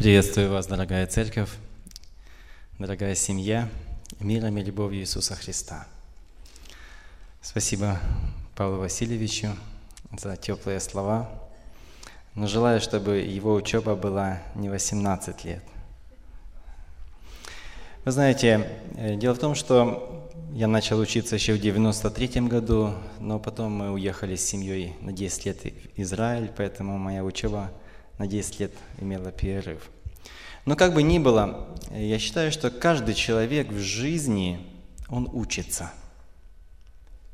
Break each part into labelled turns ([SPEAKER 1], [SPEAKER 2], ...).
[SPEAKER 1] Приветствую вас, дорогая церковь, дорогая семья, миром и любовью Иисуса Христа. Спасибо Павлу Васильевичу за теплые слова, но желаю, чтобы его учеба была не 18 лет. Вы знаете, э, дело в том, что я начал учиться еще в 93 году, но потом мы уехали с семьей на 10 лет в Израиль, поэтому моя учеба на 10 лет имела перерыв. Но как бы ни было, я считаю, что каждый человек в жизни, он учится.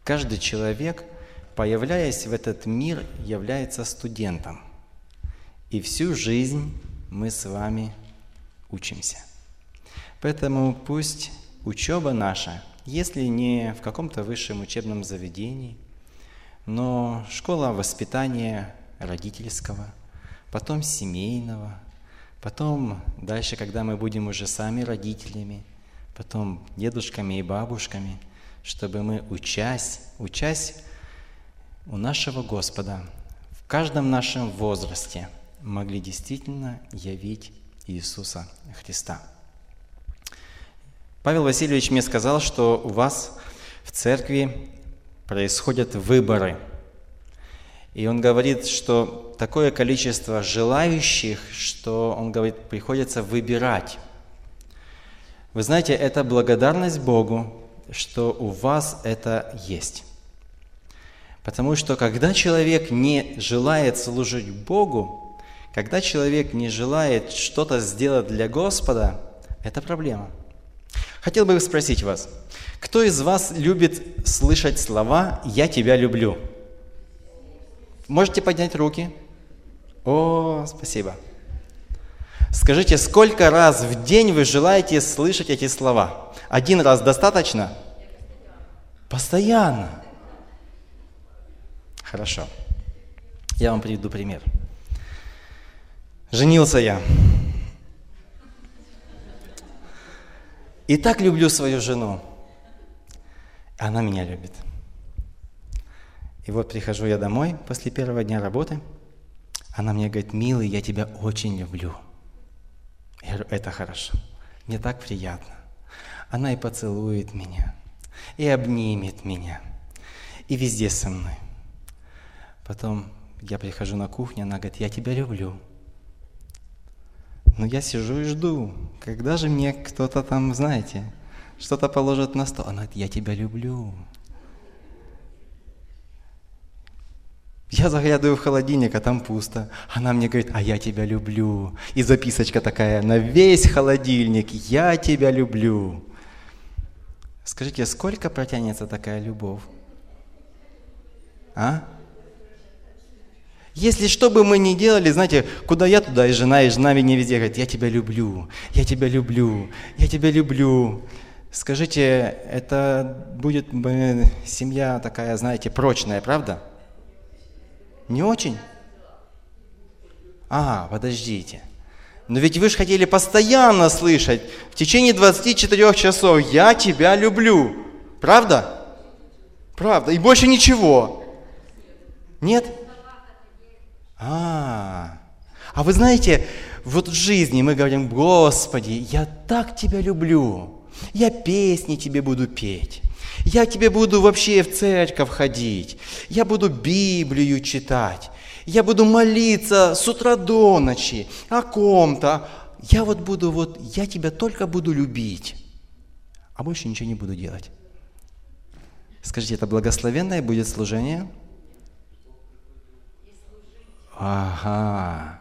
[SPEAKER 1] Каждый человек, появляясь в этот мир, является студентом. И всю жизнь мы с вами учимся. Поэтому пусть учеба наша, если не в каком-то высшем учебном заведении, но школа воспитания родительского – потом семейного, потом дальше, когда мы будем уже сами родителями, потом дедушками и бабушками, чтобы мы, учась, учась у нашего Господа, в каждом нашем возрасте могли действительно явить Иисуса Христа. Павел Васильевич мне сказал, что у вас в церкви происходят выборы – и он говорит, что такое количество желающих, что он говорит, приходится выбирать. Вы знаете, это благодарность Богу, что у вас это есть. Потому что когда человек не желает служить Богу, когда человек не желает что-то сделать для Господа, это проблема. Хотел бы спросить вас, кто из вас любит слышать слова «Я тебя люблю»? Можете поднять руки? О, спасибо. Скажите, сколько раз в день вы желаете слышать эти слова? Один раз достаточно? Постоянно. Хорошо. Я вам приведу пример. Женился я. И так люблю свою жену. Она меня любит. И вот прихожу я домой после первого дня работы. Она мне говорит, милый, я тебя очень люблю. Я говорю, это хорошо. Мне так приятно. Она и поцелует меня, и обнимет меня, и везде со мной. Потом я прихожу на кухню, она говорит, я тебя люблю. Но я сижу и жду, когда же мне кто-то там, знаете, что-то положит на стол. Она говорит, я тебя люблю. Я заглядываю в холодильник, а там пусто. Она мне говорит, а я тебя люблю. И записочка такая на весь холодильник, я тебя люблю. Скажите, сколько протянется такая любовь? А? Если что бы мы ни делали, знаете, куда я, туда и жена, и жена мне везде говорит, я тебя люблю, я тебя люблю, я тебя люблю. Скажите, это будет семья такая, знаете, прочная, правда? Не очень? А, подождите. Но ведь вы же хотели постоянно слышать в течение 24 часов «Я тебя люблю». Правда? Правда. И больше ничего. Нет? А, а вы знаете, вот в жизни мы говорим, Господи, я так тебя люблю, я песни тебе буду петь, я тебе буду вообще в церковь ходить. Я буду Библию читать. Я буду молиться с утра до ночи о ком-то. Я вот буду вот, я тебя только буду любить, а больше ничего не буду делать. Скажите, это благословенное будет служение? Ага.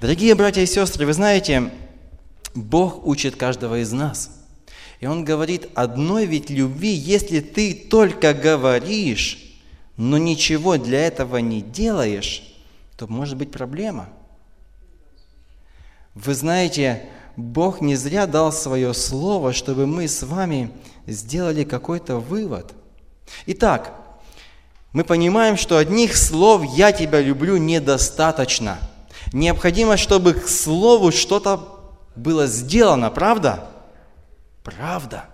[SPEAKER 1] Дорогие братья и сестры, вы знаете, Бог учит каждого из нас – и он говорит, одной ведь любви, если ты только говоришь, но ничего для этого не делаешь, то может быть проблема. Вы знаете, Бог не зря дал свое слово, чтобы мы с вами сделали какой-то вывод. Итак, мы понимаем, что одних слов «я тебя люблю» недостаточно. Необходимо, чтобы к слову что-то было сделано, правда? Правда.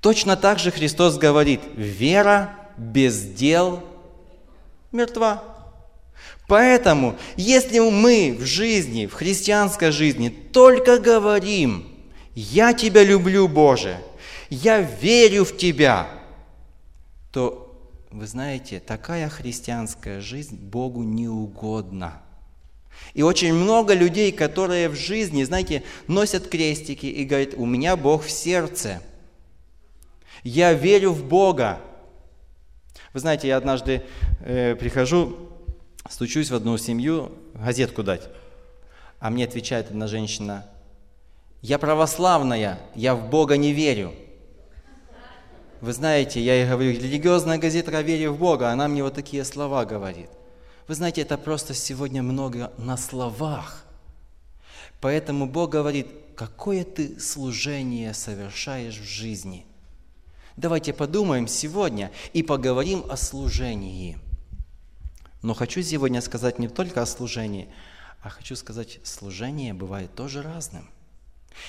[SPEAKER 1] Точно так же Христос говорит, вера без дел мертва. Поэтому, если мы в жизни, в христианской жизни только говорим, я тебя люблю, Боже, я верю в тебя, то, вы знаете, такая христианская жизнь Богу не угодна. И очень много людей, которые в жизни, знаете, носят крестики и говорят, у меня Бог в сердце. Я верю в Бога. Вы знаете, я однажды э, прихожу Стучусь в одну семью, газетку дать. А мне отвечает одна женщина, я православная, я в Бога не верю. Вы знаете, я ей говорю, религиозная газета о вере в Бога, она мне вот такие слова говорит. Вы знаете, это просто сегодня много на словах. Поэтому Бог говорит, какое ты служение совершаешь в жизни. Давайте подумаем сегодня и поговорим о служении – но хочу сегодня сказать не только о служении, а хочу сказать, служение бывает тоже разным.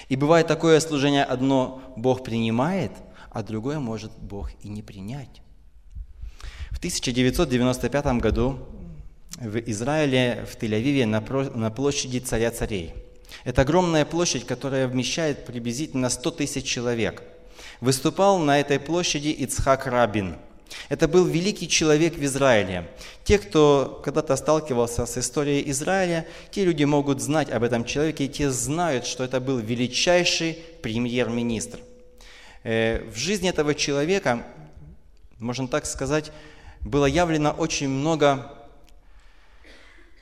[SPEAKER 1] И бывает такое служение, одно Бог принимает, а другое может Бог и не принять. В 1995 году в Израиле, в Тель-Авиве, на площади Царя Царей. Это огромная площадь, которая вмещает приблизительно 100 тысяч человек. Выступал на этой площади Ицхак Рабин – это был великий человек в Израиле. Те, кто когда-то сталкивался с историей Израиля, те люди могут знать об этом человеке, и те знают, что это был величайший премьер-министр. Э, в жизни этого человека, можно так сказать, было явлено очень много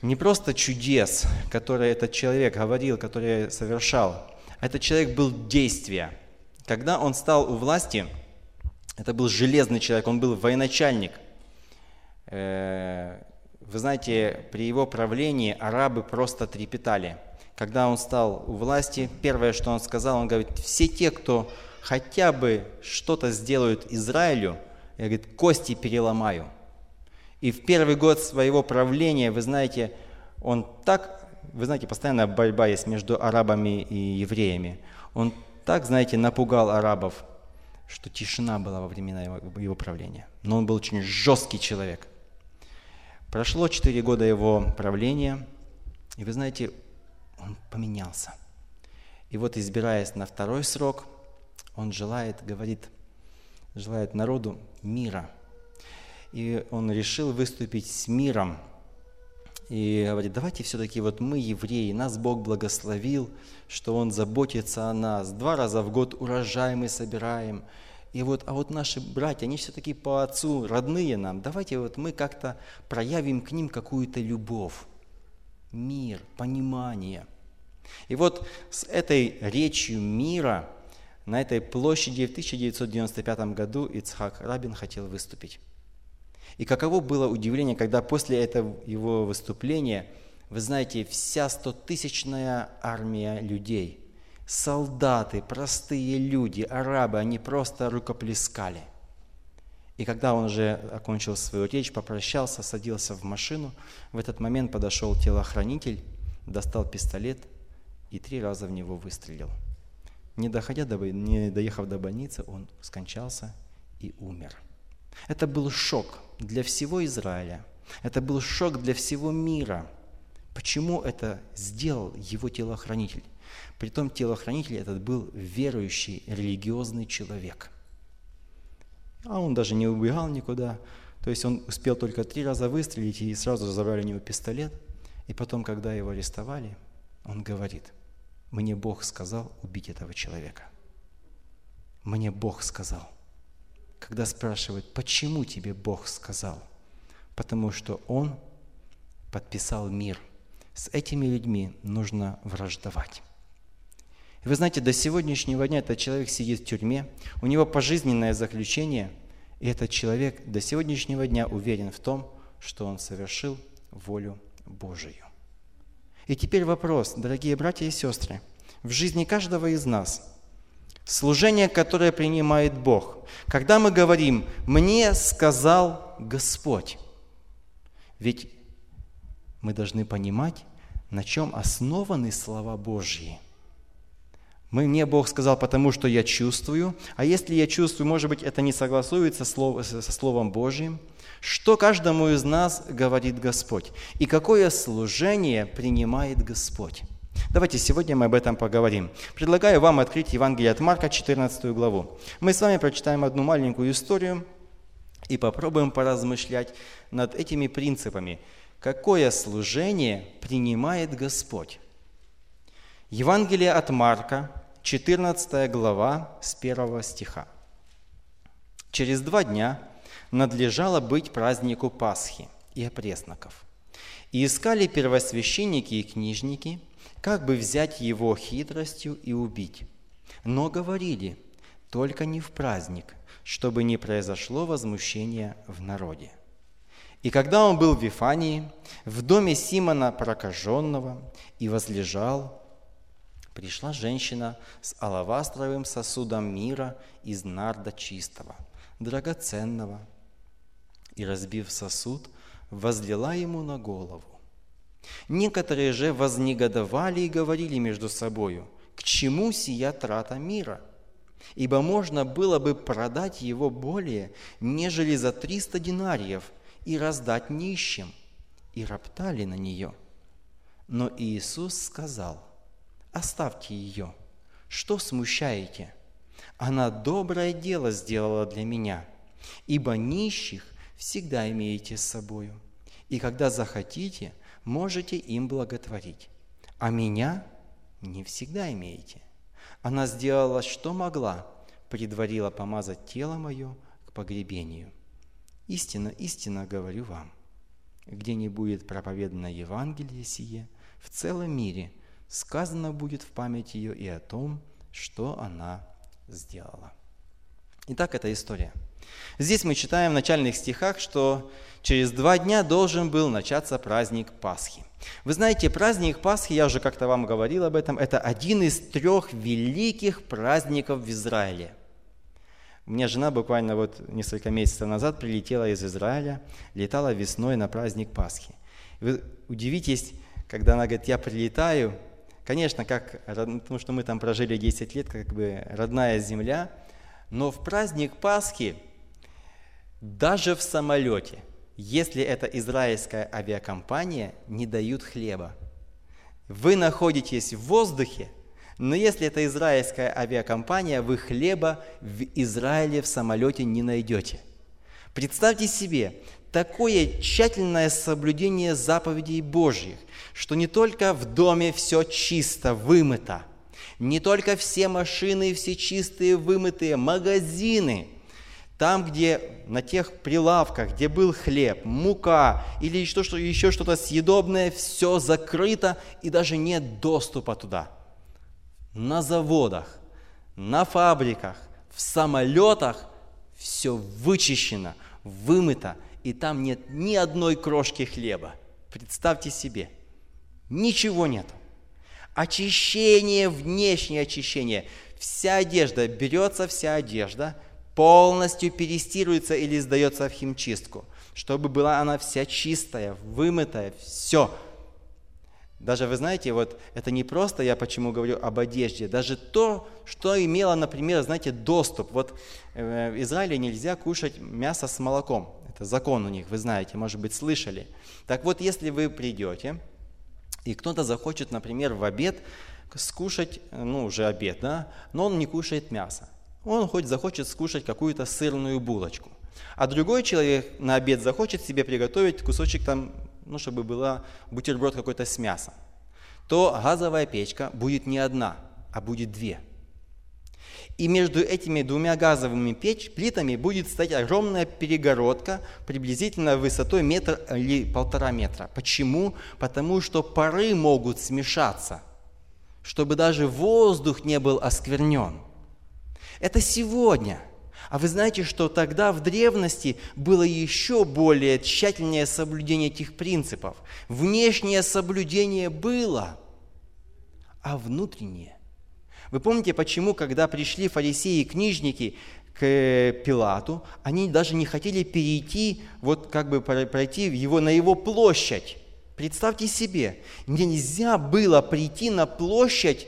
[SPEAKER 1] не просто чудес, которые этот человек говорил, которые совершал. Этот человек был действие. Когда он стал у власти – это был железный человек, он был военачальник. Э, вы знаете, при его правлении арабы просто трепетали. Когда он стал у власти, первое, что он сказал, он говорит, все те, кто хотя бы что-то сделают Израилю, я говорит, кости переломаю. И в первый год своего правления, вы знаете, он так, вы знаете, постоянная борьба есть между арабами и евреями. Он так, знаете, напугал арабов, что тишина была во времена его, его правления. Но он был очень жесткий человек. Прошло четыре года его правления, и вы знаете, он поменялся. И вот избираясь на второй срок, он желает, говорит, желает народу мира. И он решил выступить с миром. И говорит, давайте все-таки вот мы, евреи, нас Бог благословил, что Он заботится о нас. Два раза в год урожай мы собираем. И вот, а вот наши братья, они все-таки по отцу родные нам. Давайте вот мы как-то проявим к ним какую-то любовь, мир, понимание. И вот с этой речью мира на этой площади в 1995 году Ицхак Рабин хотел выступить. И каково было удивление, когда после этого его выступления, вы знаете, вся стотысячная армия людей – солдаты, простые люди, арабы, они просто рукоплескали. И когда он уже окончил свою речь, попрощался, садился в машину, в этот момент подошел телохранитель, достал пистолет и три раза в него выстрелил. Не, доходя до, не доехав до больницы, он скончался и умер. Это был шок для всего Израиля. Это был шок для всего мира. Почему это сделал его телохранитель? Притом телохранитель этот был верующий, религиозный человек. А он даже не убегал никуда. То есть он успел только три раза выстрелить и сразу забрали у него пистолет. И потом, когда его арестовали, он говорит, мне Бог сказал убить этого человека. Мне Бог сказал. Когда спрашивают, почему тебе Бог сказал? Потому что Он подписал мир. С этими людьми нужно враждовать. И вы знаете, до сегодняшнего дня этот человек сидит в тюрьме, у него пожизненное заключение, и этот человек до сегодняшнего дня уверен в том, что он совершил волю Божию. И теперь вопрос, дорогие братья и сестры, в жизни каждого из нас, служение, которое принимает Бог, когда мы говорим «мне сказал Господь», ведь мы должны понимать, на чем основаны слова Божьи – Мне Бог сказал, потому что я чувствую. А если я чувствую, может быть, это не согласуется со Словом Божьим. Что каждому из нас говорит Господь? И какое служение принимает Господь? Давайте сегодня мы об этом поговорим. Предлагаю вам открыть Евангелие от Марка, 14 главу. Мы с вами прочитаем одну маленькую историю и попробуем поразмышлять над этими принципами. Какое служение принимает Господь? Евангелие от Марка, 14 глава, с 1 стиха. Через два дня надлежало быть празднику Пасхи и опресноков. И искали первосвященники и книжники – как бы взять его хитростью и убить. Но говорили, только не в праздник, чтобы не произошло возмущение в народе. И когда он был в Вифании, в доме Симона прокаженного, и возлежал, пришла женщина с алавастровым сосудом мира из нарда чистого, драгоценного, и, разбив сосуд, возлила ему на голову. Некоторые же вознегодовали и говорили между собою, к чему сия трата мира? Ибо можно было бы продать его более, нежели за триста динариев, и раздать нищим. И роптали на нее. Но Иисус сказал, оставьте ее, что смущаете? Она доброе дело сделала для меня, ибо нищих всегда имеете с собою. И когда захотите – можете им благотворить, а меня не всегда имеете. Она сделала, что могла, предварила помазать тело мое к погребению. Истинно, истинно говорю вам, где не будет проповедано Евангелие сие, в целом мире сказано будет в память ее и о том, что она сделала. Итак, это история. Здесь мы читаем в начальных стихах, что через два дня должен был начаться праздник Пасхи. Вы знаете, праздник Пасхи, я уже как-то вам говорил об этом, это один из трех великих праздников в Израиле. У меня жена буквально вот несколько месяцев назад прилетела из Израиля, летала весной на праздник Пасхи. Вы удивитесь, когда она говорит, я прилетаю, конечно, как, потому что мы там прожили 10 лет, как бы родная земля, но в праздник Пасхи даже в самолете – если это израильская авиакомпания, не дают хлеба. Вы находитесь в воздухе, но если это израильская авиакомпания, вы хлеба в Израиле в самолете не найдете. Представьте себе такое тщательное соблюдение заповедей Божьих, что не только в доме все чисто, вымыто, не только все машины все чистые, вымытые, магазины – там, где на тех прилавках, где был хлеб, мука или еще, что, еще что-то съедобное, все закрыто и даже нет доступа туда. На заводах, на фабриках, в самолетах все вычищено, вымыто, и там нет ни одной крошки хлеба. Представьте себе, ничего нет. Очищение, внешнее очищение. Вся одежда, берется вся одежда – полностью перестируется или сдается в химчистку, чтобы была она вся чистая, вымытая, все. Даже вы знаете, вот это не просто я почему говорю об одежде, даже то, что имело, например, знаете, доступ. Вот э, в Израиле нельзя кушать мясо с молоком. Это закон у них, вы знаете, может быть, слышали. Так вот, если вы придете, и кто-то захочет, например, в обед скушать, ну, уже обед, да, но он не кушает мясо он хоть захочет скушать какую-то сырную булочку. А другой человек на обед захочет себе приготовить кусочек там, ну, чтобы была бутерброд какой-то с мясом. То газовая печка будет не одна, а будет две. И между этими двумя газовыми печ, плитами будет стоять огромная перегородка, приблизительно высотой метр или полтора метра. Почему? Потому что пары могут смешаться, чтобы даже воздух не был осквернен. Это сегодня. А вы знаете, что тогда в древности было еще более тщательное соблюдение этих принципов. Внешнее соблюдение было, а внутреннее. Вы помните, почему, когда пришли фарисеи и книжники к Пилату, они даже не хотели перейти, вот как бы пройти его, на его площадь. Представьте себе, нельзя было прийти на площадь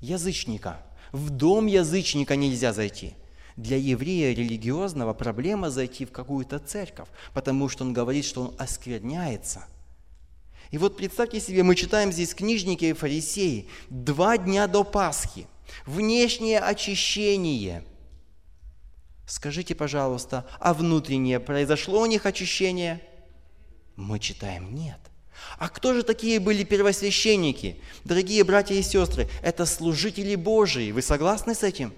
[SPEAKER 1] язычника. В дом язычника нельзя зайти. Для еврея религиозного проблема зайти в какую-то церковь, потому что он говорит, что он оскверняется. И вот представьте себе, мы читаем здесь книжники и фарисеи. Два дня до Пасхи. Внешнее очищение. Скажите, пожалуйста, а внутреннее произошло у них очищение? Мы читаем нет. А кто же такие были первосвященники? Дорогие братья и сестры, это служители Божии. Вы согласны с этим?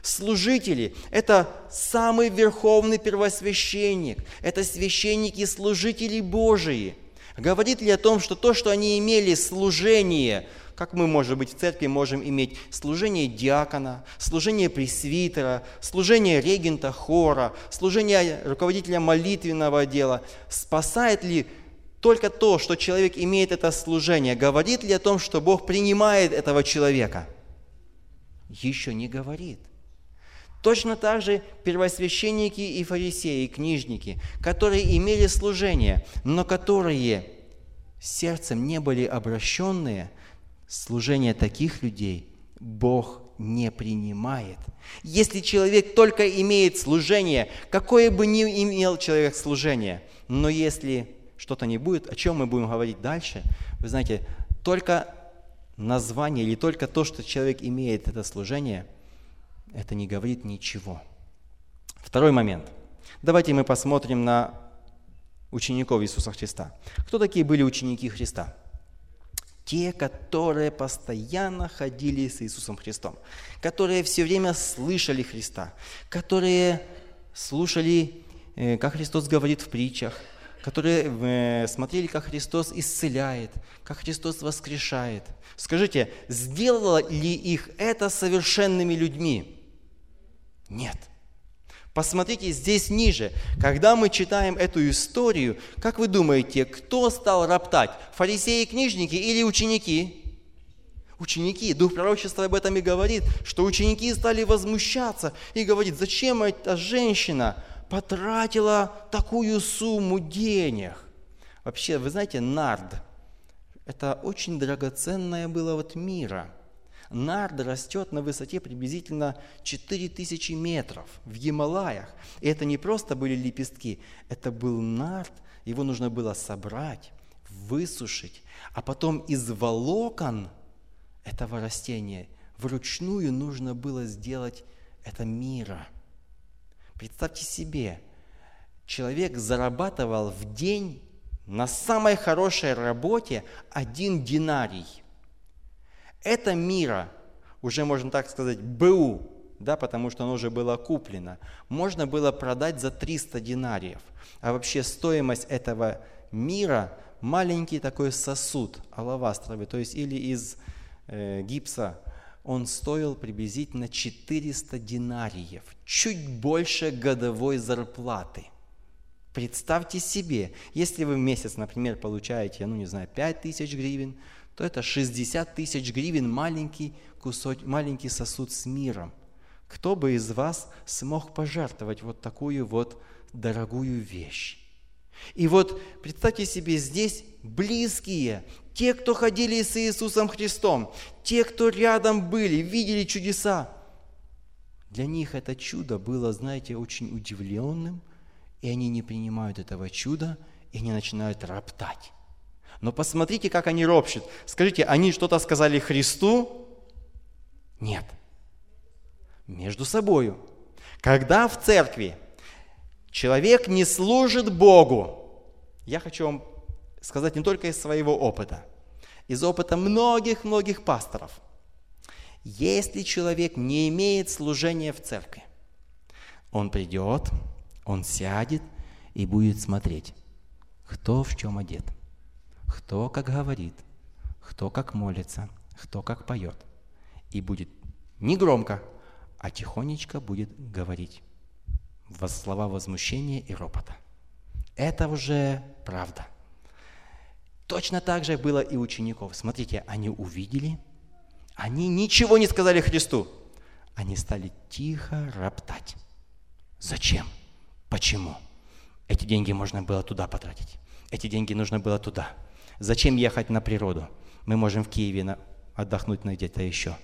[SPEAKER 1] Служители – это самый верховный первосвященник. Это священники служители Божии. Говорит ли о том, что то, что они имели служение, как мы, может быть, в церкви можем иметь служение диакона, служение пресвитера, служение регента хора, служение руководителя молитвенного дела, спасает ли только то, что человек имеет это служение, говорит ли о том, что Бог принимает этого человека? Еще не говорит. Точно так же первосвященники и фарисеи, и книжники, которые имели служение, но которые сердцем не были обращенные, служение таких людей Бог не принимает. Если человек только имеет служение, какое бы ни имел человек служение, но если что-то не будет, о чем мы будем говорить дальше, вы знаете, только название или только то, что человек имеет это служение, это не говорит ничего. Второй момент. Давайте мы посмотрим на учеников Иисуса Христа. Кто такие были ученики Христа? Те, которые постоянно ходили с Иисусом Христом, которые все время слышали Христа, которые слушали, э, как Христос говорит в притчах, которые э, смотрели, как Христос исцеляет, как Христос воскрешает. Скажите, сделало ли их это совершенными людьми? Нет. Посмотрите здесь ниже. Когда мы читаем эту историю, как вы думаете, кто стал роптать? Фарисеи, книжники или ученики? Ученики. Дух пророчества об этом и говорит, что ученики стали возмущаться и говорит, зачем эта женщина потратила такую сумму денег. Вообще, вы знаете, нард – это очень драгоценное было вот мира. Нард растет на высоте приблизительно 4000 метров в Гималаях. И это не просто были лепестки, это был нард, его нужно было собрать, высушить, а потом из волокон этого растения вручную нужно было сделать это мира – Представьте себе, человек зарабатывал в день на самой хорошей работе один динарий. Это мира, уже можно так сказать, БУ, да, потому что оно уже было куплено, можно было продать за 300 динариев. А вообще стоимость этого мира маленький такой сосуд алавастровый, то есть или из э, гипса он стоил приблизительно 400 динариев, чуть больше годовой зарплаты. Представьте себе, если вы в месяц, например, получаете, ну не знаю, 5 тысяч гривен, то это 60 тысяч гривен маленький, кусок, маленький сосуд с миром. Кто бы из вас смог пожертвовать вот такую вот дорогую вещь? И вот представьте себе здесь близкие, те, кто ходили с Иисусом Христом, те, кто рядом были, видели чудеса. Для них это чудо было, знаете, очень удивленным, и они не принимают этого чуда, и они начинают роптать. Но посмотрите, как они ропщут. Скажите, они что-то сказали Христу? Нет. Между собою. Когда в церкви человек не служит Богу, я хочу вам сказать не только из своего опыта, из опыта многих-многих пасторов. Если человек не имеет служения в церкви, он придет, он сядет и будет смотреть, кто в чем одет, кто как говорит, кто как молится, кто как поет. И будет не громко, а тихонечко будет говорить слова возмущения и ропота. Это уже правда – Точно так же было и учеников. Смотрите, они увидели, они ничего не сказали Христу. Они стали тихо роптать. Зачем? Почему? Эти деньги можно было туда потратить. Эти деньги нужно было туда. Зачем ехать на природу? Мы можем в Киеве отдохнуть на где-то еще.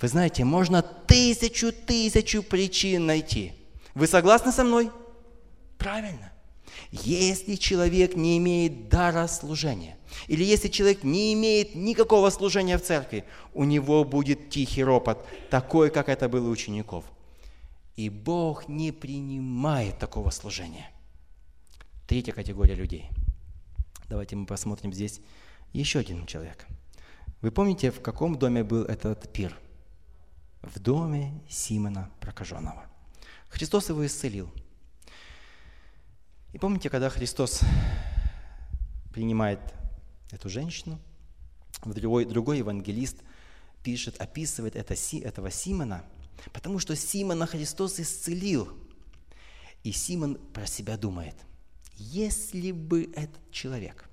[SPEAKER 1] Вы знаете, можно тысячу-тысячу причин найти. Вы согласны со мной? Правильно. Если человек не имеет дара служения, или если человек не имеет никакого служения в церкви, у него будет тихий ропот, такой, как это было у учеников. И Бог не принимает такого служения. Третья категория людей. Давайте мы посмотрим здесь еще один человек. Вы помните, в каком доме был этот пир? В доме Симона Прокаженного. Христос его исцелил – и помните, когда Христос принимает эту женщину, другой, другой евангелист пишет, описывает это, этого Симона, потому что Симона Христос исцелил. И Симон про себя думает, если бы этот человек,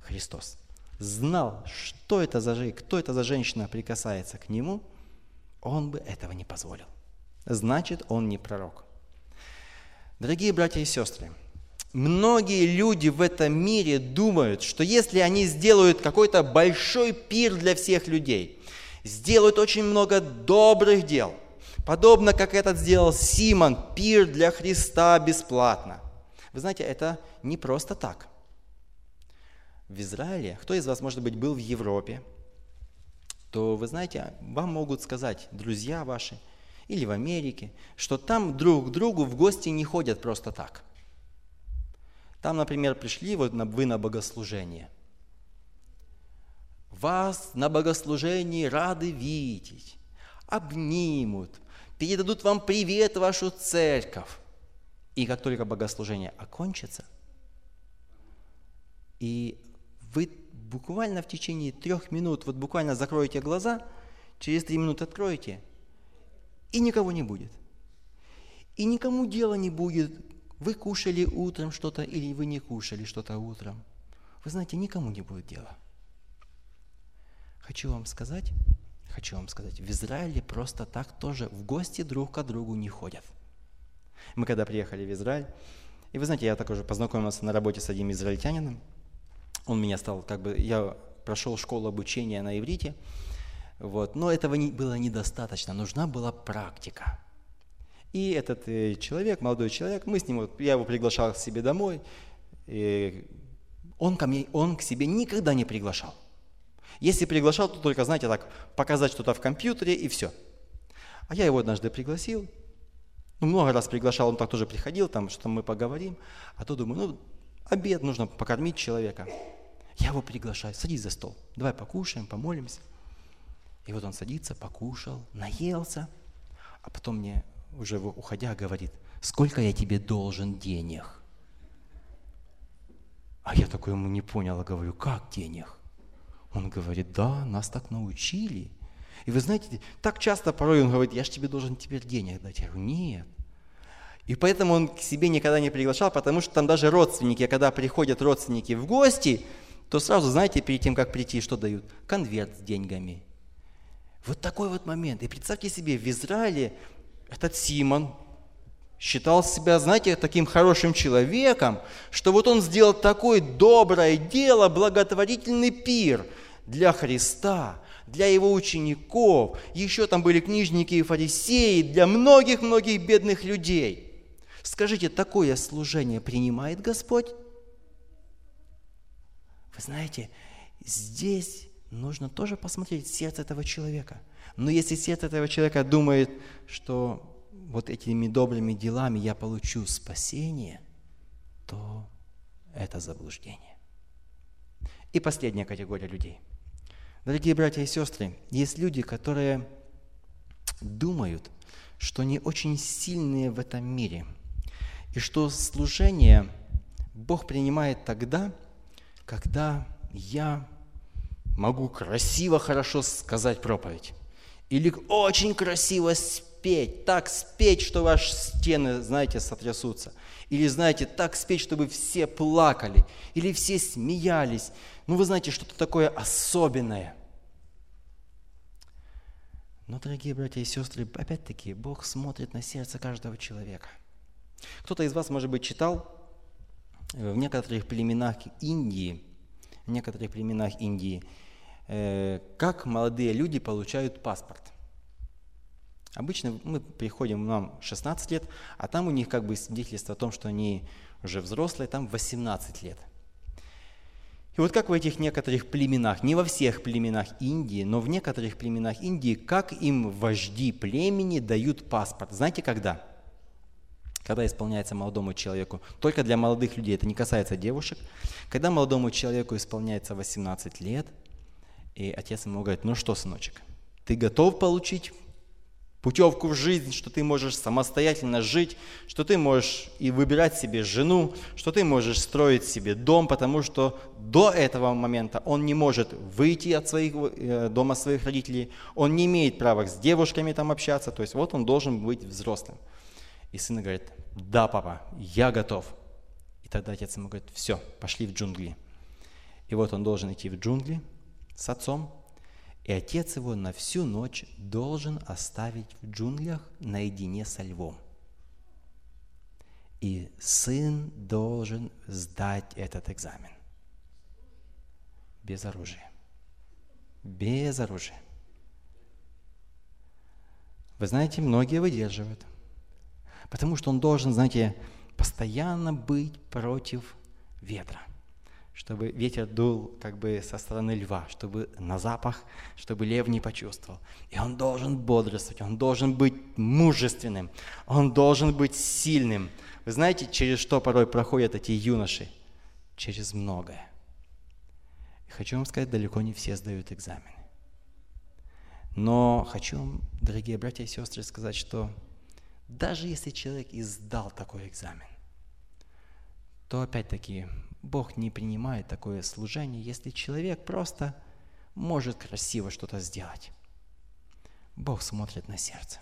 [SPEAKER 1] Христос, знал, что это за, кто это за женщина прикасается к нему, он бы этого не позволил. Значит, он не пророк. Дорогие братья и сестры, Многие люди в этом мире думают, что если они сделают какой-то большой пир для всех людей, сделают очень много добрых дел, подобно как этот сделал Симон, пир для Христа бесплатно. Вы знаете, это не просто так. В Израиле, кто из вас, может быть, был в Европе, то вы знаете, вам могут сказать друзья ваши или в Америке, что там друг к другу в гости не ходят просто так – там, например, пришли вот вы на богослужение. Вас на богослужении рады видеть, обнимут, передадут вам привет вашу церковь. И как только богослужение окончится, и вы буквально в течение трех минут, вот буквально закроете глаза, через три минуты откроете, и никого не будет. И никому дела не будет, вы кушали утром что-то или вы не кушали что-то утром. Вы знаете, никому не будет дела. Хочу вам сказать, хочу вам сказать, в Израиле просто так тоже в гости друг к другу не ходят. Мы когда приехали в Израиль, и вы знаете, я так уже познакомился на работе с одним израильтянином, он меня стал, как бы, я прошел школу обучения на иврите, вот, но этого не, было недостаточно, нужна была практика. И этот э, человек, молодой человек, мы с ним, вот, я его приглашал к себе домой, и он, ко мне, он к себе никогда не приглашал. Если приглашал, то только, знаете, так, показать что-то в компьютере и все. А я его однажды пригласил, ну, много раз приглашал, он так тоже приходил, там, что мы поговорим, а то думаю, ну, обед нужно покормить человека. Я его приглашаю, садись за стол, давай покушаем, помолимся. И вот он садится, покушал, наелся, а потом мне уже уходя, говорит, сколько я тебе должен денег? А я такой ему не понял, а говорю, как денег? Он говорит, да, нас так научили. И вы знаете, так часто порой он говорит, я же тебе должен теперь денег дать. Я говорю, нет. И поэтому он к себе никогда не приглашал, потому что там даже родственники, когда приходят родственники в гости, то сразу, знаете, перед тем, как прийти, что дают? Конверт с деньгами. Вот такой вот момент. И представьте себе, в Израиле этот Симон считал себя, знаете, таким хорошим человеком, что вот он сделал такое доброе дело, благотворительный пир для Христа, для его учеников, еще там были книжники и фарисеи, для многих-многих бедных людей. Скажите, такое служение принимает Господь? Вы знаете, здесь нужно тоже посмотреть сердце этого человека – но если сердце этого человека думает, что вот этими добрыми делами я получу спасение, то это заблуждение. И последняя категория людей. Дорогие братья и сестры, есть люди, которые думают, что они очень сильные в этом мире, и что служение Бог принимает тогда, когда я могу красиво, хорошо сказать проповедь. Или очень красиво спеть, так спеть, что ваши стены, знаете, сотрясутся. Или, знаете, так спеть, чтобы все плакали. Или все смеялись. Ну, вы знаете, что-то такое особенное. Но, дорогие братья и сестры, опять-таки, Бог смотрит на сердце каждого человека. Кто-то из вас, может быть, читал э, в некоторых племенах Индии, в некоторых племенах Индии – как молодые люди получают паспорт. Обычно мы приходим, нам 16 лет, а там у них как бы свидетельство о том, что они уже взрослые, там 18 лет. И вот как в этих некоторых племенах, не во всех племенах Индии, но в некоторых племенах Индии, как им вожди племени дают паспорт. Знаете, когда? Когда исполняется молодому человеку. Только для молодых людей, это не касается девушек. Когда молодому человеку исполняется 18 лет, и отец ему говорит, ну что, сыночек, ты готов получить путевку в жизнь, что ты можешь самостоятельно жить, что ты можешь и выбирать себе жену, что ты можешь строить себе дом, потому что до этого момента он не может выйти от своих, э, дома своих родителей, он не имеет права с девушками там общаться, то есть вот он должен быть взрослым. И сын говорит, да, папа, я готов. И тогда отец ему говорит, все, пошли в джунгли. И вот он должен идти в джунгли с отцом, и отец его на всю ночь должен оставить в джунглях наедине со львом. И сын должен сдать этот экзамен. Без оружия. Без оружия. Вы знаете, многие выдерживают. Потому что он должен, знаете, постоянно быть против ветра – чтобы ветер дул как бы со стороны льва, чтобы на запах, чтобы лев не почувствовал. И он должен бодрствовать, он должен быть мужественным, он должен быть сильным. Вы знаете, через что порой проходят эти юноши? Через многое. И хочу вам сказать, далеко не все сдают экзамены. Но хочу вам, дорогие братья и сестры, сказать, что даже если человек и сдал такой экзамен, то опять-таки Бог не принимает такое служение, если человек просто может красиво что-то сделать. Бог смотрит на сердце.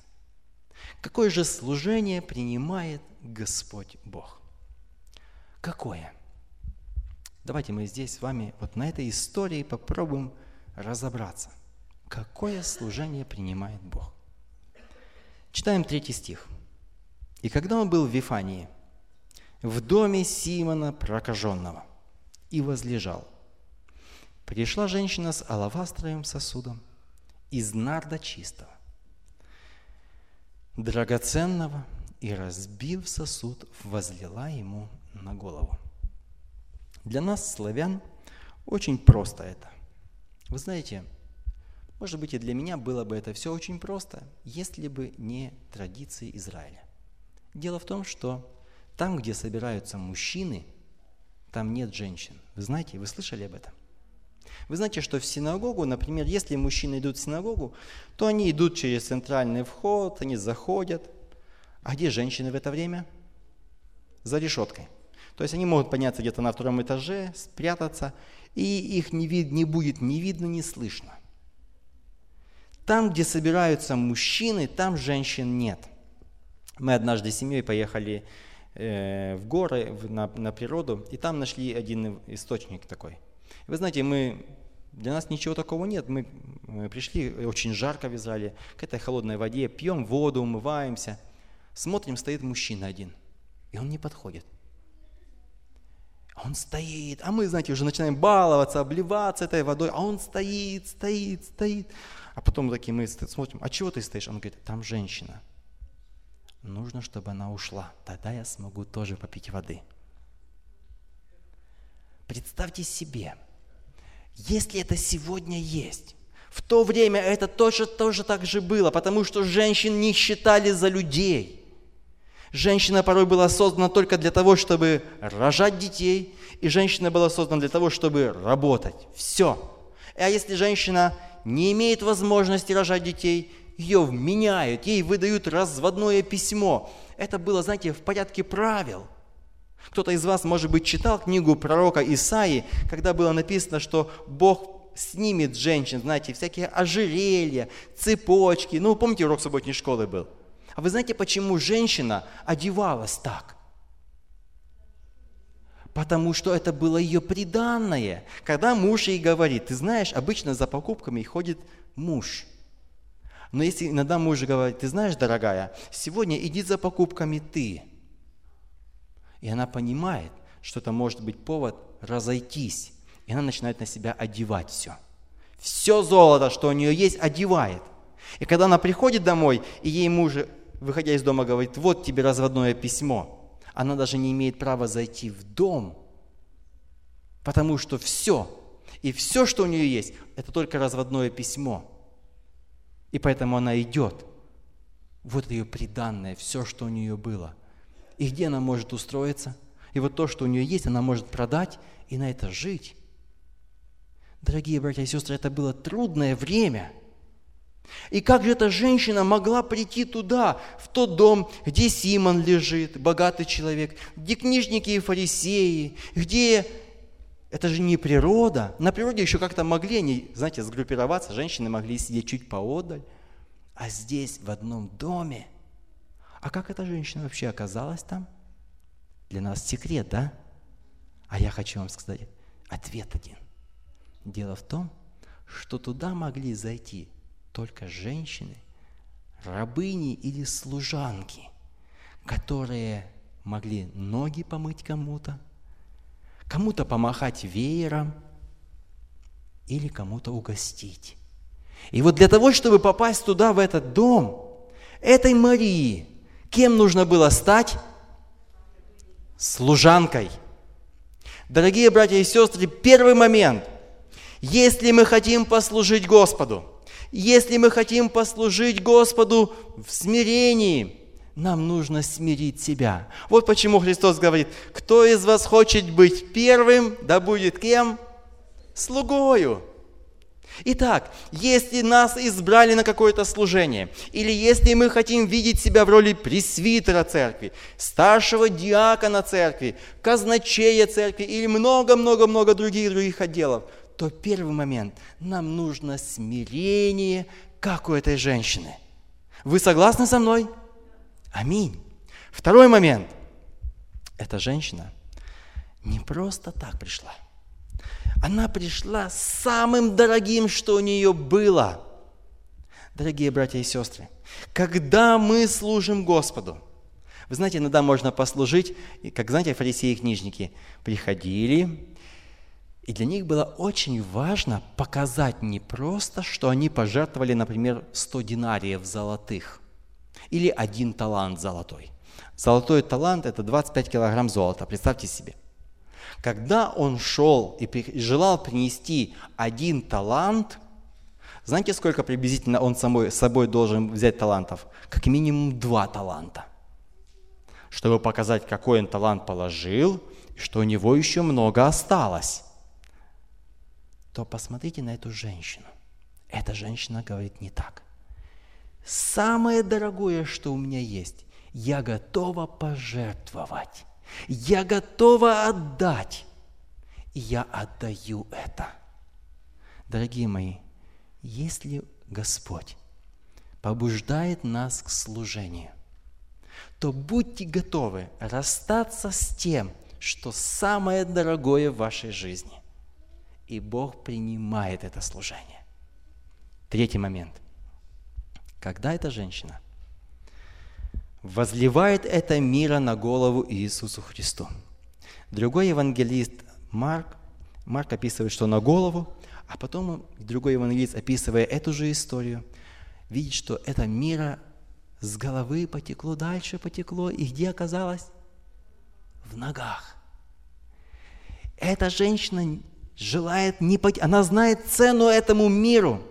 [SPEAKER 1] Какое же служение принимает Господь Бог? Какое? Давайте мы здесь с вами вот на этой истории попробуем разобраться. Какое служение принимает Бог? Читаем третий стих. «И когда он был в Вифании, в доме Симона прокаженного и возлежал. Пришла женщина с алавастровым сосудом из нарда чистого, драгоценного, и, разбив сосуд, возлила ему на голову. Для нас, славян, очень просто это. Вы знаете, может быть, и для меня было бы это все очень просто, если бы не традиции Израиля. Дело в том, что там, где собираются мужчины, там нет женщин. Вы знаете, вы слышали об этом? Вы знаете, что в синагогу, например, если мужчины идут в синагогу, то они идут через центральный вход, они заходят. А где женщины в это время? За решеткой. То есть они могут подняться где-то на втором этаже, спрятаться, и их не, вид, не будет ни видно, ни слышно. Там, где собираются мужчины, там женщин нет. Мы однажды с семьей поехали в горы, на, на природу, и там нашли один источник такой. Вы знаете, мы, для нас ничего такого нет. Мы, мы пришли, очень жарко в Израиле, к этой холодной воде, пьем воду, умываемся. Смотрим, стоит мужчина один, и он не подходит. Он стоит, а мы, знаете, уже начинаем баловаться, обливаться этой водой, а он стоит, стоит, стоит. А потом такие мы смотрим, а чего ты стоишь? Он говорит, там женщина – нужно, чтобы она ушла. Тогда я смогу тоже попить воды. Представьте себе, если это сегодня есть, в то время это тоже, тоже так же было, потому что женщин не считали за людей. Женщина порой была создана только для того, чтобы рожать детей, и женщина была создана для того, чтобы работать. Все. А если женщина не имеет возможности рожать детей, ее вменяют, ей выдают разводное письмо. Это было, знаете, в порядке правил. Кто-то из вас, может быть, читал книгу пророка Исаи, когда было написано, что Бог снимет женщин, знаете, всякие ожерелья, цепочки. Ну, помните, урок субботней школы был? А вы знаете, почему женщина одевалась так? Потому что это было ее приданное. Когда муж ей говорит, ты знаешь, обычно за покупками ходит муж – но если иногда муж говорит, ты знаешь, дорогая, сегодня иди за покупками ты. И она понимает, что это может быть повод разойтись. И она начинает на себя одевать все. Все золото, что у нее есть, одевает. И когда она приходит домой, и ей муж, выходя из дома, говорит, вот тебе разводное письмо, она даже не имеет права зайти в дом, потому что все, и все, что у нее есть, это только разводное письмо. И поэтому она идет. Вот ее приданное, все, что у нее было. И где она может устроиться? И вот то, что у нее есть, она может продать и на это жить. Дорогие братья и сестры, это было трудное время. И как же эта женщина могла прийти туда, в тот дом, где Симон лежит, богатый человек, где книжники и фарисеи, где это же не природа. На природе еще как-то могли они, знаете, сгруппироваться, женщины могли сидеть чуть поодаль. А здесь, в одном доме. А как эта женщина вообще оказалась там? Для нас секрет, да? А я хочу вам сказать ответ один. Дело в том, что туда могли зайти только женщины, рабыни или служанки, которые могли ноги помыть кому-то, кому-то помахать веером или кому-то угостить. И вот для того, чтобы попасть туда, в этот дом, этой Марии, кем нужно было стать? Служанкой. Дорогие братья и сестры, первый момент. Если мы хотим послужить Господу, если мы хотим послужить Господу в смирении, нам нужно смирить себя. Вот почему Христос говорит, кто из вас хочет быть первым, да будет кем? Слугою. Итак, если нас избрали на какое-то служение, или если мы хотим видеть себя в роли пресвитера церкви, старшего диакона церкви, казначея церкви или много-много-много других других отделов, то первый момент – нам нужно смирение, как у этой женщины. Вы согласны со мной? Аминь. Второй момент. Эта женщина не просто так пришла. Она пришла с самым дорогим, что у нее было. Дорогие братья и сестры, когда мы служим Господу, вы знаете, иногда можно послужить, как, знаете, фарисеи и книжники приходили, и для них было очень важно показать не просто, что они пожертвовали, например, 100 динариев золотых или один талант золотой. Золотой талант – это 25 килограмм золота, представьте себе. Когда он шел и желал принести один талант, знаете, сколько приблизительно он с собой должен взять талантов? Как минимум два таланта. Чтобы показать, какой он талант положил, что у него еще много осталось. То посмотрите на эту женщину. Эта женщина говорит не так. Самое дорогое, что у меня есть, я готова пожертвовать. Я готова отдать. И я отдаю это. Дорогие мои, если Господь побуждает нас к служению, то будьте готовы расстаться с тем, что самое дорогое в вашей жизни. И Бог принимает это служение. Третий момент. Когда эта женщина – возливает это мира на голову Иисусу Христу. Другой евангелист Марк, Марк описывает, что на голову, а потом другой евангелист, описывая эту же историю, видит, что это мира с головы потекло дальше, потекло, и где оказалось? В ногах. Эта женщина желает не пойти, она знает цену этому миру,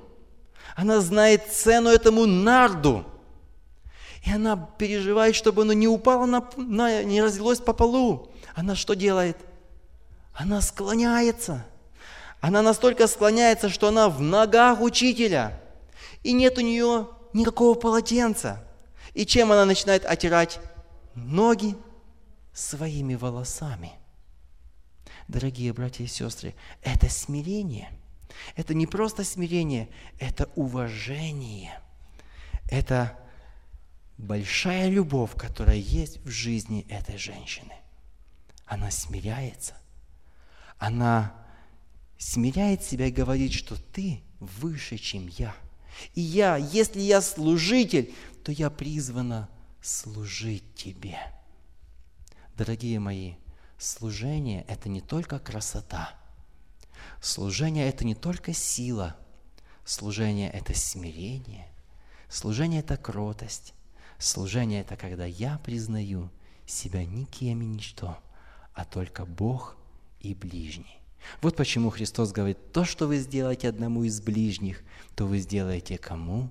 [SPEAKER 1] она знает цену этому нарду – и она переживает, чтобы оно не упало, на, на, не разлилось по полу. Она что делает? Она склоняется. Она настолько склоняется, что она в ногах учителя. И нет у нее никакого полотенца. И чем она начинает отирать ноги? Своими волосами. Дорогие братья и сестры, это смирение. Это не просто смирение, это уважение. Это большая любовь, которая есть в жизни этой женщины. Она смиряется. Она смиряет себя и говорит, что ты выше, чем я. И я, если я служитель, то я призвана служить тебе. Дорогие мои, служение – это не только красота. Служение – это не только сила. Служение – это смирение. Служение – это кротость. Служение – это когда я признаю себя никем и ничто, а только Бог и ближний. Вот почему Христос говорит, то, что вы сделаете одному из ближних, то вы сделаете кому?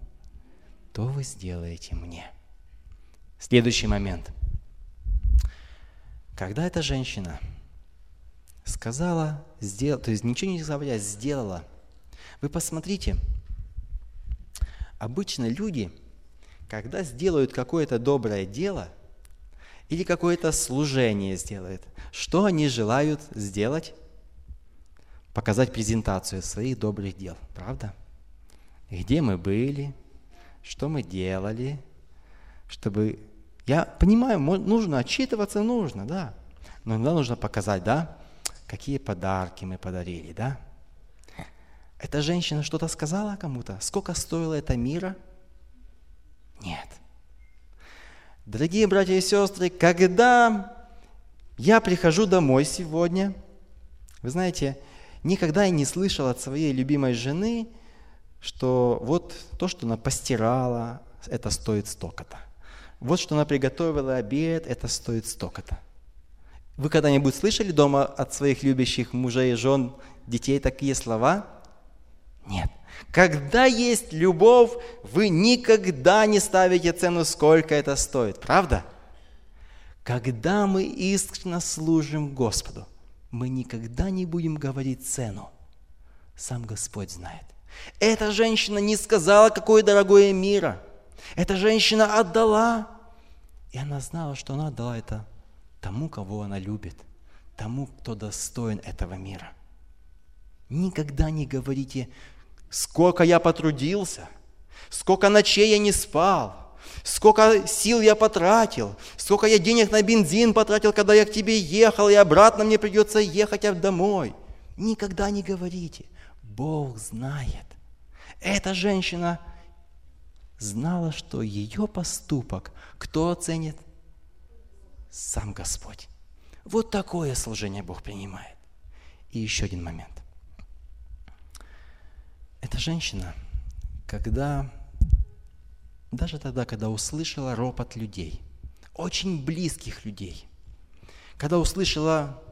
[SPEAKER 1] То вы сделаете мне. Следующий момент. Когда эта женщина сказала, сделала, то есть ничего не говоря, сделала, вы посмотрите, обычно люди, когда сделают какое-то доброе дело или какое-то служение сделают, что они желают сделать? показать презентацию своих добрых дел, правда? Где мы были, что мы делали, чтобы... Я понимаю, нужно отчитываться, нужно, да. Но иногда нужно показать, да, какие подарки мы подарили, да. Эта женщина что-то сказала кому-то? Сколько стоило это мира? Нет. Дорогие братья и сестры, когда я прихожу домой сегодня, вы знаете, никогда я не слышал от своей любимой жены, что вот то, что она постирала, это стоит столько-то. Вот что она приготовила обед, это стоит столько-то. Вы когда-нибудь слышали дома от своих любящих мужей, жен, детей такие слова? Нет. Когда есть любовь, вы никогда не ставите цену, сколько это стоит. Правда? Когда мы искренне служим Господу, мы никогда не будем говорить цену. Сам Господь знает. Эта женщина не сказала, какое дорогое мира. Эта женщина отдала. И она знала, что она отдала это тому, кого она любит, тому, кто достоин этого мира. Никогда не говорите, сколько я потрудился, сколько ночей я не спал, Сколько сил я потратил, сколько я денег на бензин потратил, когда я к тебе ехал, и обратно мне придется ехать домой. Никогда не говорите. Бог знает. Эта женщина знала, что ее поступок кто оценит? Сам Господь. Вот такое служение Бог принимает. И еще один момент. Эта женщина, когда даже тогда, когда услышала ропот людей, очень близких людей, когда услышала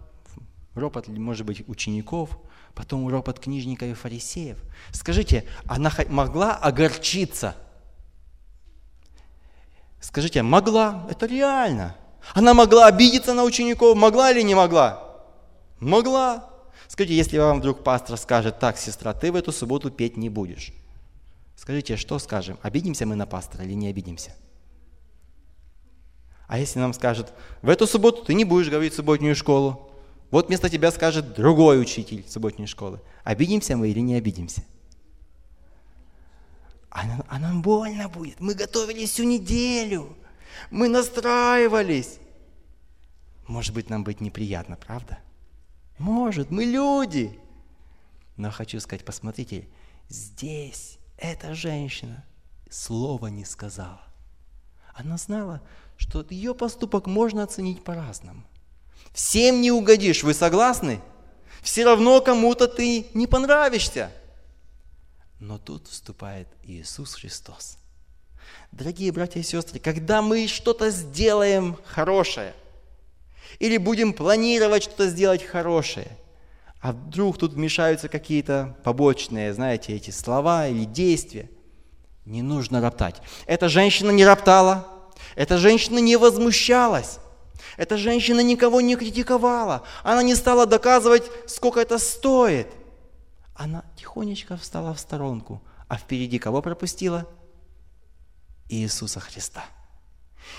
[SPEAKER 1] ропот, может быть, учеников, потом ропот книжников и фарисеев. Скажите, она могла огорчиться? Скажите, могла? Это реально. Она могла обидеться на учеников? Могла или не могла? Могла. Скажите, если вам вдруг пастор скажет, так, сестра, ты в эту субботу петь не будешь. Скажите, что скажем? Обидимся мы на пастора или не обидимся? А если нам скажут, в эту субботу ты не будешь говорить субботнюю школу, вот вместо тебя скажет другой учитель субботней школы. Обидимся мы или не обидимся? А нам, а нам больно будет. Мы готовились всю неделю. Мы настраивались. Может быть, нам быть неприятно, правда? Может, мы люди. Но хочу сказать, посмотрите, здесь эта женщина слова не сказала. Она знала, что ее поступок можно оценить по-разному. Всем не угодишь, вы согласны? Все равно кому-то ты не понравишься. Но тут вступает Иисус Христос. Дорогие братья и сестры, когда мы что-то сделаем хорошее, или будем планировать что-то сделать хорошее – а вдруг тут вмешаются какие-то побочные, знаете, эти слова или действия. Не нужно роптать. Эта женщина не роптала, эта женщина не возмущалась, эта женщина никого не критиковала, она не стала доказывать, сколько это стоит. Она тихонечко встала в сторонку, а впереди кого пропустила? Иисуса Христа.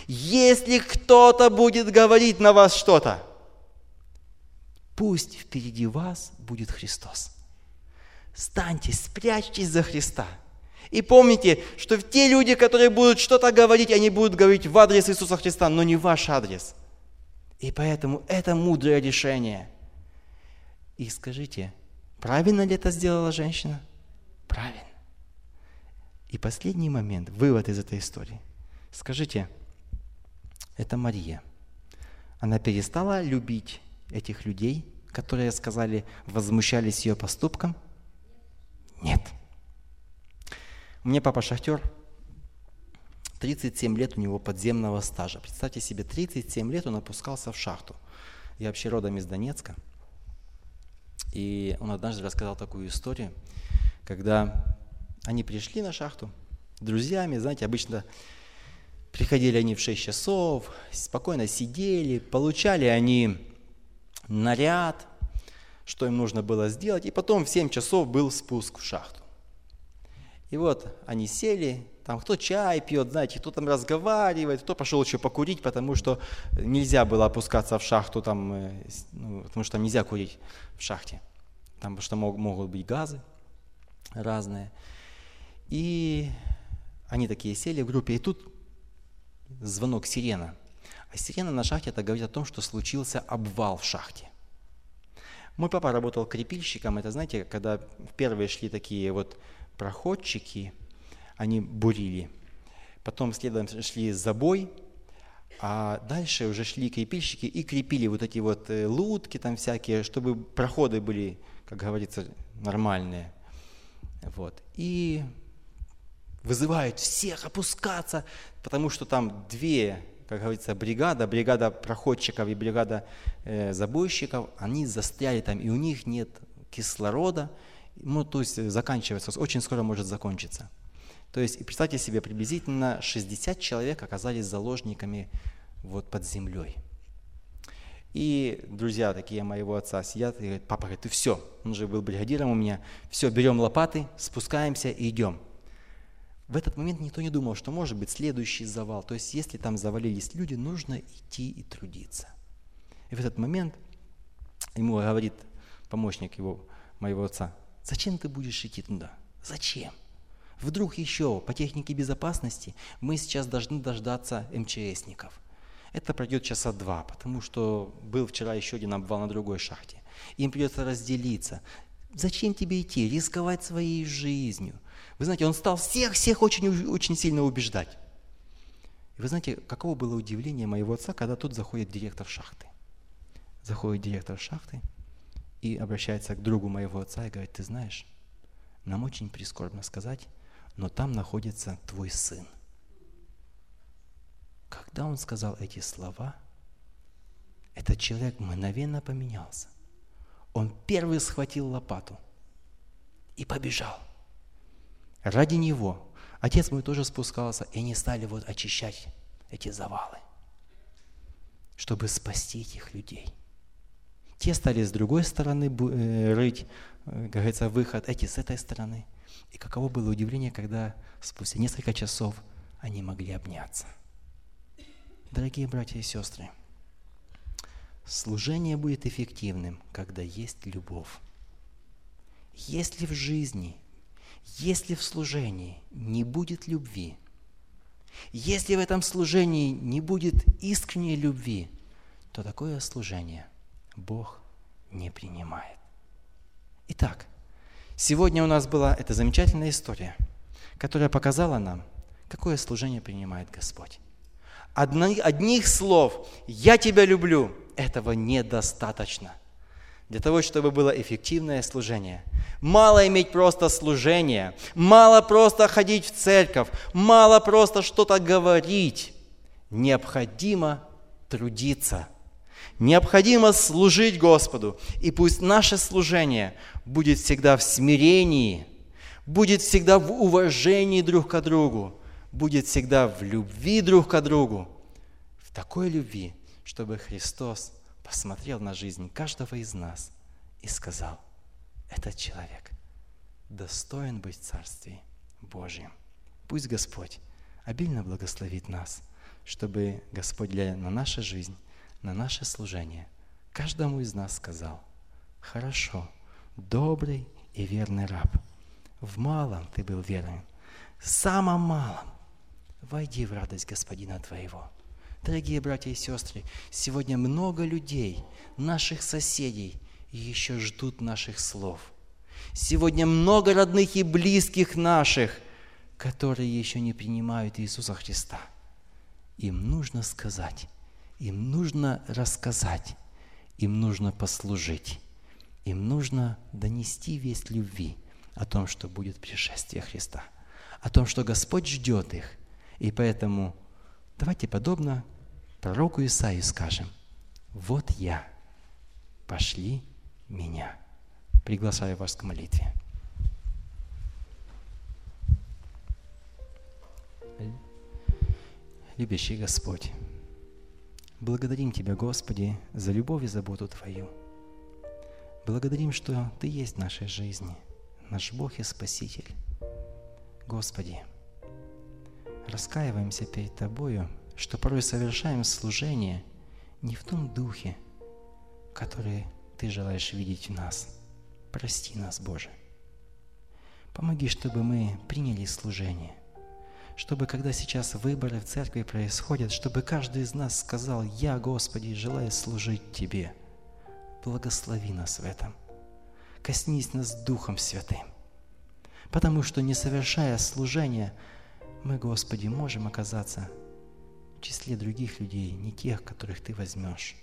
[SPEAKER 1] Если кто-то будет говорить на вас что-то, Пусть впереди вас будет Христос. Станьте, спрячьтесь за Христа. И помните, что те люди, которые будут что-то говорить, они будут говорить в адрес Иисуса Христа, но не ваш адрес. И поэтому это мудрое решение. И скажите, правильно ли это сделала женщина? Правильно. И последний момент, вывод из этой истории. Скажите, это Мария. Она перестала любить этих людей, которые сказали, возмущались ее поступком? Нет. Меня папа шахтер, 37 лет у него подземного стажа. Представьте себе, 37 лет он опускался в шахту. Я вообще родом из Донецка. И он однажды рассказал такую историю, когда они пришли на шахту друзьями, знаете, обычно приходили они в 6 часов, спокойно сидели, получали они наряд, что им нужно было сделать, и потом в 7 часов был спуск в шахту. И вот они сели, там кто чай пьет, знаете, кто там разговаривает, кто пошел еще покурить, потому что нельзя было опускаться в шахту, там, э, ну, потому что там нельзя курить в шахте, там, потому что мог, могут быть газы разные. И они такие сели в группе, и тут звонок сирена. А сирена на шахте это говорит о том, что случился обвал в шахте. Мой папа работал крепильщиком, это знаете, когда первые шли такие вот проходчики, они бурили. Потом следом шли забой, а дальше уже шли крепильщики и крепили вот эти вот э, лутки там всякие, чтобы проходы были, как говорится, нормальные. Вот. И вызывают всех опускаться, потому что там две, как говорится, бригада, бригада проходчиков и бригада э, забойщиков, они застряли там, и у них нет кислорода, ну, то есть заканчивается, очень скоро может закончиться. То есть, представьте себе, приблизительно 60 человек оказались заложниками вот под землей. И друзья такие моего отца сидят и говорят, папа, говорит, ты все, он же был бригадиром у меня, все, берем лопаты, спускаемся и идем. В этот момент никто не думал, что может быть следующий завал. То есть, если там завалились люди, нужно идти и трудиться. И в этот момент ему говорит помощник его, моего отца, зачем ты будешь идти туда? Зачем? Вдруг еще по технике безопасности мы сейчас должны дождаться МЧСников. Это пройдет часа два, потому что был вчера еще один обвал на другой шахте. Им придется разделиться. Зачем тебе идти, рисковать своей жизнью? Вы знаете, он стал всех-всех очень, очень сильно убеждать. И вы знаете, каково было удивление моего отца, когда тут заходит директор шахты. Заходит директор шахты и обращается к другу моего отца и говорит, ты знаешь, нам очень прискорбно сказать, но там находится твой сын. Когда он сказал эти слова, этот человек мгновенно поменялся. Он первый схватил лопату и побежал. Ради него отец мой тоже спускался, и они стали вот очищать эти завалы, чтобы спасти этих людей. Те стали с другой стороны э, рыть, э, как говорится, выход, эти с этой стороны. И каково было удивление, когда спустя несколько часов они могли обняться. Дорогие братья и сестры, служение будет эффективным, когда есть любовь. Если в жизни если в служении не будет любви, если в этом служении не будет искренней любви, то такое служение Бог не принимает. Итак, сегодня у нас была эта замечательная история, которая показала нам, какое служение принимает Господь. Одних слов «я тебя люблю» этого недостаточно для того, чтобы было эффективное служение. Мало иметь просто служение, мало просто ходить в церковь, мало просто что-то говорить. Необходимо трудиться. Необходимо служить Господу. И пусть наше служение будет всегда в смирении, будет всегда в уважении друг к другу, будет всегда в любви друг к другу. В такой любви, чтобы Христос – посмотрел на жизнь каждого из нас и сказал, этот человек достоин быть в Царстве Божьем. Пусть Господь обильно благословит нас, чтобы Господь, глядя на нашу жизнь, на наше служение, каждому из нас сказал, хорошо, добрый и верный раб, в малом ты был верен, в самом малом войди в радость Господина твоего. Дорогие братья и сестры, сегодня много людей, наших соседей, еще ждут наших слов. Сегодня много родных и близких наших, которые еще не принимают Иисуса Христа. Им нужно сказать, им нужно рассказать, им нужно послужить, им нужно донести весть любви о том, что будет пришествие Христа, о том, что Господь ждет их, И поэтому давайте подобно пророку Исаию скажем, вот я, пошли меня. Приглашаю вас к молитве. Любящий Господь, благодарим Тебя, Господи, за любовь и заботу Твою. Благодарим, что Ты есть в нашей жизни, наш Бог и Спаситель. Господи, раскаиваемся перед Тобою, что порой совершаем служение не в том духе, который Ты желаешь видеть в нас. Прости нас, Боже. Помоги, чтобы мы приняли служение чтобы когда сейчас выборы в церкви происходят, чтобы каждый из нас сказал, «Я, Господи, желаю служить Тебе». Благослови нас в этом. Коснись нас Духом Святым. Потому что, не совершая служения, мы, Господи, можем оказаться в числе других людей, не тех, которых Ты возьмешь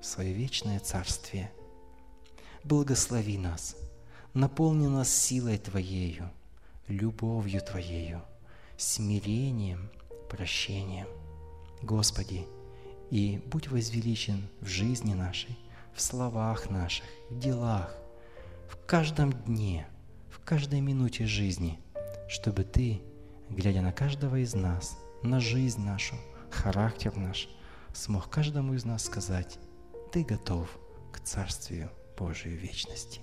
[SPEAKER 1] в свое вечное царствие. Благослови нас, наполни нас силой Твоею, любовью Твоею, смирением, прощением. Господи, и будь возвеличен в жизни нашей, в словах наших, в делах, в каждом дне, в каждой минуте жизни, чтобы Ты, глядя на каждого из нас, на жизнь нашу, характер наш, смог каждому из нас сказать, Ты готов к Царствию Божию вечности.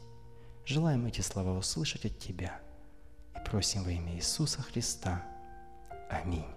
[SPEAKER 1] Желаем эти слова услышать от Тебя и просим во имя Иисуса Христа – Аминь.